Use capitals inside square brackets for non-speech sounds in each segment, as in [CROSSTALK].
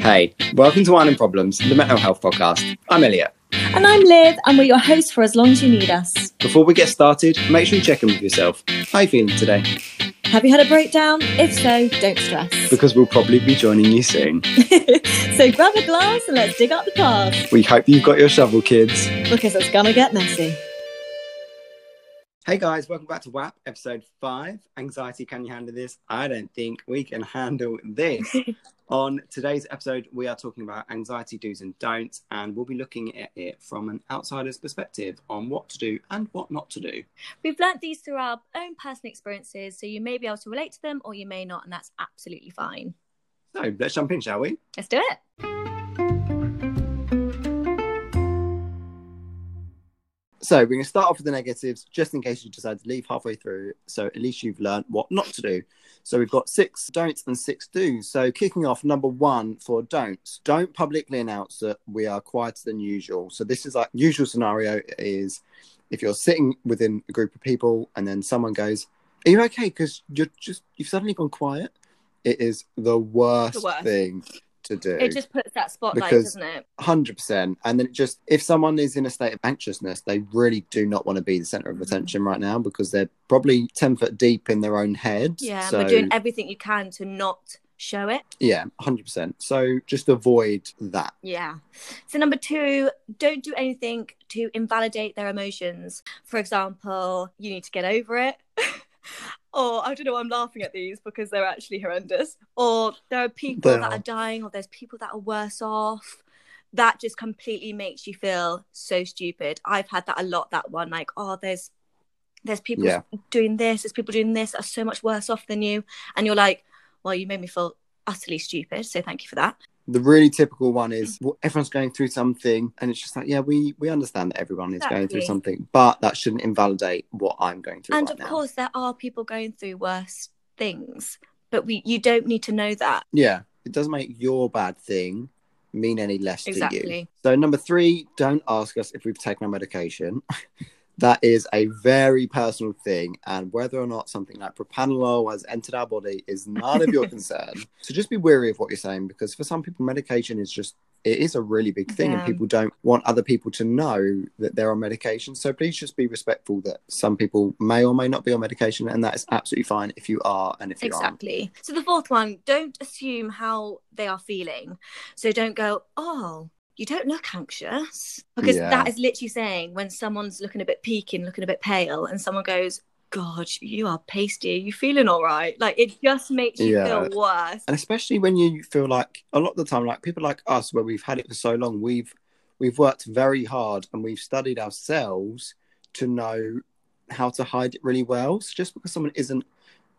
Hey, welcome to Wine and Problems, the mental health podcast. I'm Elliot. And I'm Liv, and we're your hosts for as long as you need us. Before we get started, make sure you check in with yourself. How are you feeling today? Have you had a breakdown? If so, don't stress. [LAUGHS] Because we'll probably be joining you soon. so grab a glass and let's dig up the past. We hope you've got your shovel, kids. Because it's gonna get messy. Hey guys, welcome back to WAP episode 5. Anxiety, can you handle this? I don't think we can handle this. [LAUGHS] On today's episode, we are talking about anxiety do's and don'ts, and we'll be looking at it from an outsider's perspective on what to do and what not to do. We've learnt these through our own personal experiences, so you may be able to relate to them or you may not, and that's absolutely fine. So let's jump in, shall we? Let's do it. So we're going to start off with the negatives, just in case you decide to leave halfway through. So at least you've learned what not to do. So we've got six don'ts and six do's. So kicking off, number one for don'ts: don't publicly announce that we are quieter than usual. So this is like usual scenario is if you're sitting within a group of people and then someone goes, "Are you okay?" Because you're just you've suddenly gone quiet. It is the worst, The worst. thing to do It just puts that spotlight, doesn't it? hundred percent. And then it just if someone is in a state of anxiousness, they really do not want to be the center Mm-hmm. of attention right now because they're probably ten foot deep in their own head. Yeah, So we're doing everything you can to not show it. yeah, hundred percent. So just avoid that. Yeah. So number two, don't do anything to invalidate their emotions. For example, you need to get over it. Or I don't know, I'm laughing at these because they're actually horrendous. Or there are people that are. are dying, or there's people that are worse off. That just completely makes you feel so stupid. I've had that a lot. That one, like, oh, there's there's people Yeah. doing this, there's people doing this that are so much worse off than you, and you're like, well, you made me feel utterly stupid. So thank you for that. The really typical one is well, everyone's going through something, and it's just like, yeah, we we understand that everyone is going through something, but that shouldn't invalidate what I'm going through and right of now. course there are people going through worse things but we you don't need to know that Yeah, it doesn't make your bad thing mean any less to you. So number three, don't ask us if we've taken our medication. [LAUGHS] that is a very personal thing, and whether or not something like propanolol has entered our body is none of your [LAUGHS] concern. So just be wary of what you're saying, because for some people, medication is just it is a really big thing, and people don't want other people to know that they're on medication. So please just be respectful that some people may or may not be on medication, and that is absolutely fine if you are and if you aren't. exactly so the fourth one don't assume how they are feeling so don't go oh you don't look anxious because Yeah. that is literally saying when someone's looking a bit peaking looking a bit pale and someone goes god you are pasty are you feeling all right like it just makes you Yeah. feel worse and especially when you feel like a lot of the time like people like us where we've had it for so long we've we've worked very hard and we've studied ourselves to know how to hide it really well so just because someone isn't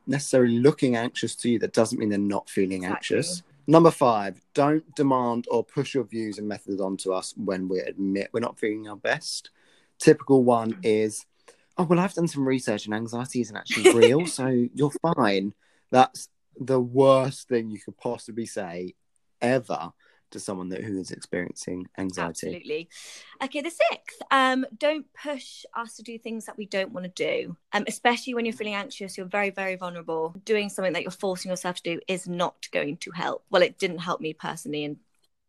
necessarily looking anxious to you that doesn't mean they're not feeling Exactly. anxious number five don't demand or push your views and methods onto us when we admit we're not feeling our best. Typical one is oh well i've done some research and anxiety isn't actually real so [LAUGHS] you're fine. That's the worst thing you could possibly say ever to someone that who is experiencing anxiety. Absolutely. Okay, the sixth, um, don't push us to do things that we don't want to do. Um, especially when you're feeling anxious, you're very, very vulnerable. Doing something that you're forcing yourself to do is not going to help. Well, it didn't help me personally, and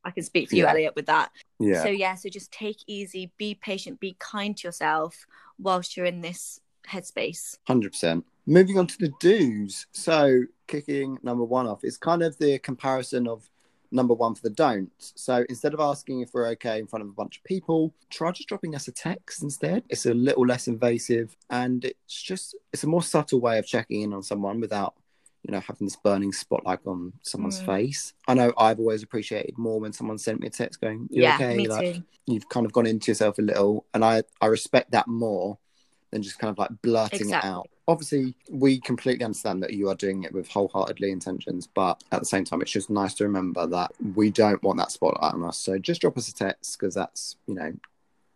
I can speak for you, Yeah. Elliot, with that. Yeah. So yeah, so just take easy, be patient, be kind to yourself whilst you're in this headspace. Hundred percent. Moving on to the do's. So kicking number one off is kind of the comparison of number one for the don'ts. So instead of asking if we're okay in front of a bunch of people, try just dropping us a text instead. It's a little less invasive and it's just it's a more subtle way of checking in on someone without you know having this burning spotlight on someone's Mm. face. I know I've always appreciated more when someone sent me a text going, "You yeah, okay?" me like too. you've kind of gone into yourself a little and i i respect that more than just kind of like blurting Exactly. it out obviously we completely understand that you are doing it with wholeheartedly intentions but at the same time it's just nice to remember that we don't want that spotlight on us so just drop us a text because that's you know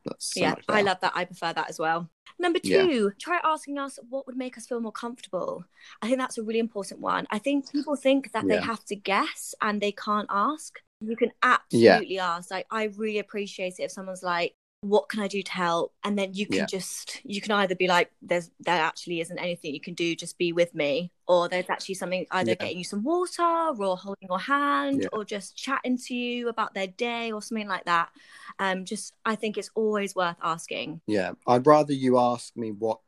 that's so yeah, I love that. I prefer that as well. Number Yeah. two, try asking us what would make us feel more comfortable. I think that's a really important one. I think people think that they have to guess and they can't ask. You can Yeah. absolutely ask. Like, I really appreciate it if someone's like, what can I do to help? And then you can Yeah. just you can either be like, there's there actually isn't anything you can do, just be with me, or there's actually something either Yeah. getting you some water or holding your hand Yeah. or just chatting to you about their day or something like that. Um, just I think it's always worth asking. Yeah, I'd rather you ask me what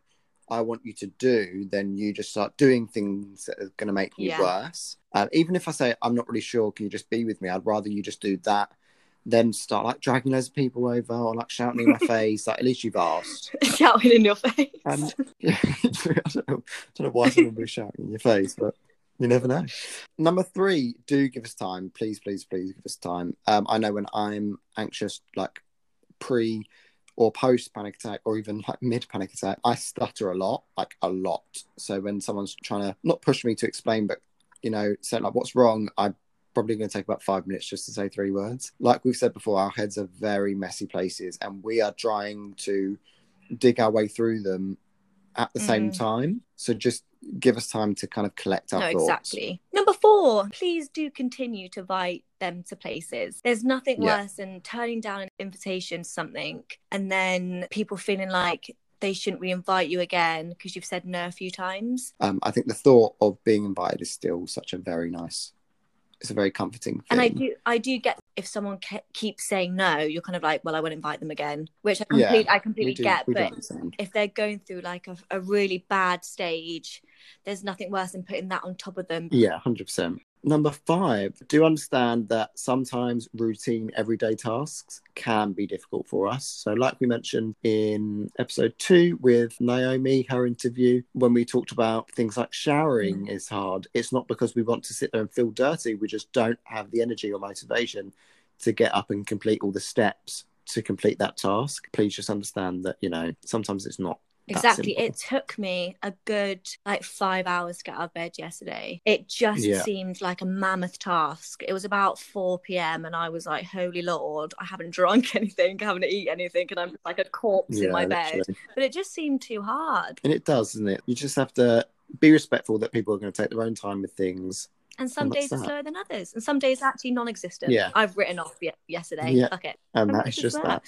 I want you to do than you just start doing things that are going to make me worse. Uh, even if I say I'm not really sure, can you just be with me? I'd rather you just do that than start like dragging loads of people over or like shouting in my [LAUGHS] face. Like at least you've asked. [LAUGHS] Shouting in your face. And yeah, [LAUGHS] I don't know, don't know why someone would be shouting in your face, but you never know. Number three, do give us time, please, please, please give us time. Um, I know when I'm anxious, like pre or post panic attack, or even like mid panic attack, I stutter a lot, like a lot. So when someone's trying to not push me to explain, but you know, say like what's wrong, I'm probably going to take about five minutes just to say three words. Like we've said before, our heads are very messy places, and we are trying to dig our way through them at the same Mm. time. So just give us time to kind of collect our No, thoughts. exactly. Number four, please do continue to invite them to places. There's nothing Yeah. worse than turning down an invitation to something and then people feeling like they shouldn't re-invite you again because you've said no a few times. Um, I think the thought of being invited is still such a very nice. It's a very comforting thing. And I do, I do get if someone ke- keeps saying no, you're kind of like, well, I won't invite them again, which I Yeah, completely, I completely do, get. But if they're going through like a, a really bad stage, there's nothing worse than putting that on top of them. Yeah, hundred percent. Number five, do understand that sometimes routine everyday tasks can be difficult for us. So, like we mentioned in episode two with Naomi, her interview, when we talked about things like showering mm. is hard, it's not because we want to sit there and feel dirty. We just don't have the energy or motivation to get up and complete all the steps to complete that task. Please just understand that, you know, sometimes it's not Exactly. It took me a good like five hours to get out of bed yesterday. It just Yeah. seemed like a mammoth task. It was about 4 p.m. and I was like, Holy Lord, I haven't [LAUGHS] drunk anything, I haven't eaten anything, and I'm like a corpse in my bed. But it just seemed too hard. And it does, doesn't it? You just have to be respectful that people are going to take their own time with things. And some And days are that. slower than others, and some days are actually non existent. Yeah. I've written off ye- yesterday. Yeah. Fuck it. And that's just that. that.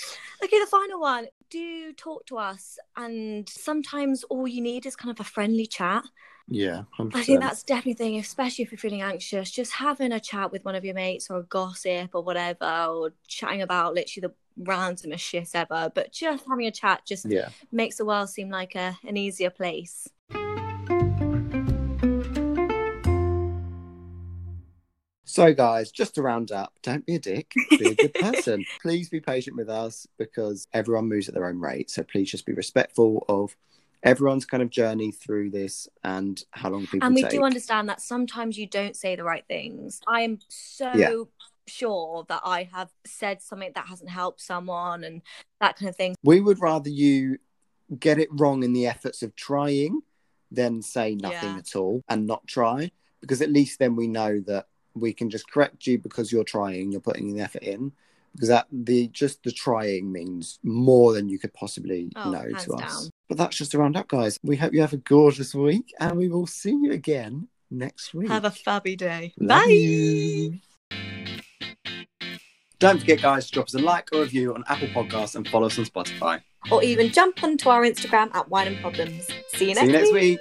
Okay, the final one. Do talk to us, and sometimes all you need is kind of a friendly chat. Yeah, 100%. I think that's definitely the thing, especially if you're feeling anxious. Just having a chat with one of your mates or a gossip or whatever, or chatting about literally the randomest shit ever. But just having a chat just Yeah. makes the world seem like a, an easier place. So, guys, just to round up, don't be a dick, be a good person. [LAUGHS] please be patient with us because everyone moves at their own rate. So, please just be respectful of everyone's kind of journey through this and how long people and we take. do understand that sometimes you don't say the right things. I am so Yeah. sure that I have said something that hasn't helped someone and that kind of thing. we would rather you get it wrong in the efforts of trying than say nothing Yeah. at all and not try because at least then we know that we can just correct you because you're trying you're putting an effort in because that the just the trying means more than you could possibly Oh, know hands to us but that's just a round up guys we hope you have a gorgeous week and we will see you again next week Have a fabby day. Love Bye. you. Don't forget, guys, to drop us a like or review on Apple Podcasts and follow us on Spotify. Or even jump onto our Instagram at Wine and Problems. See you next See you next week. week.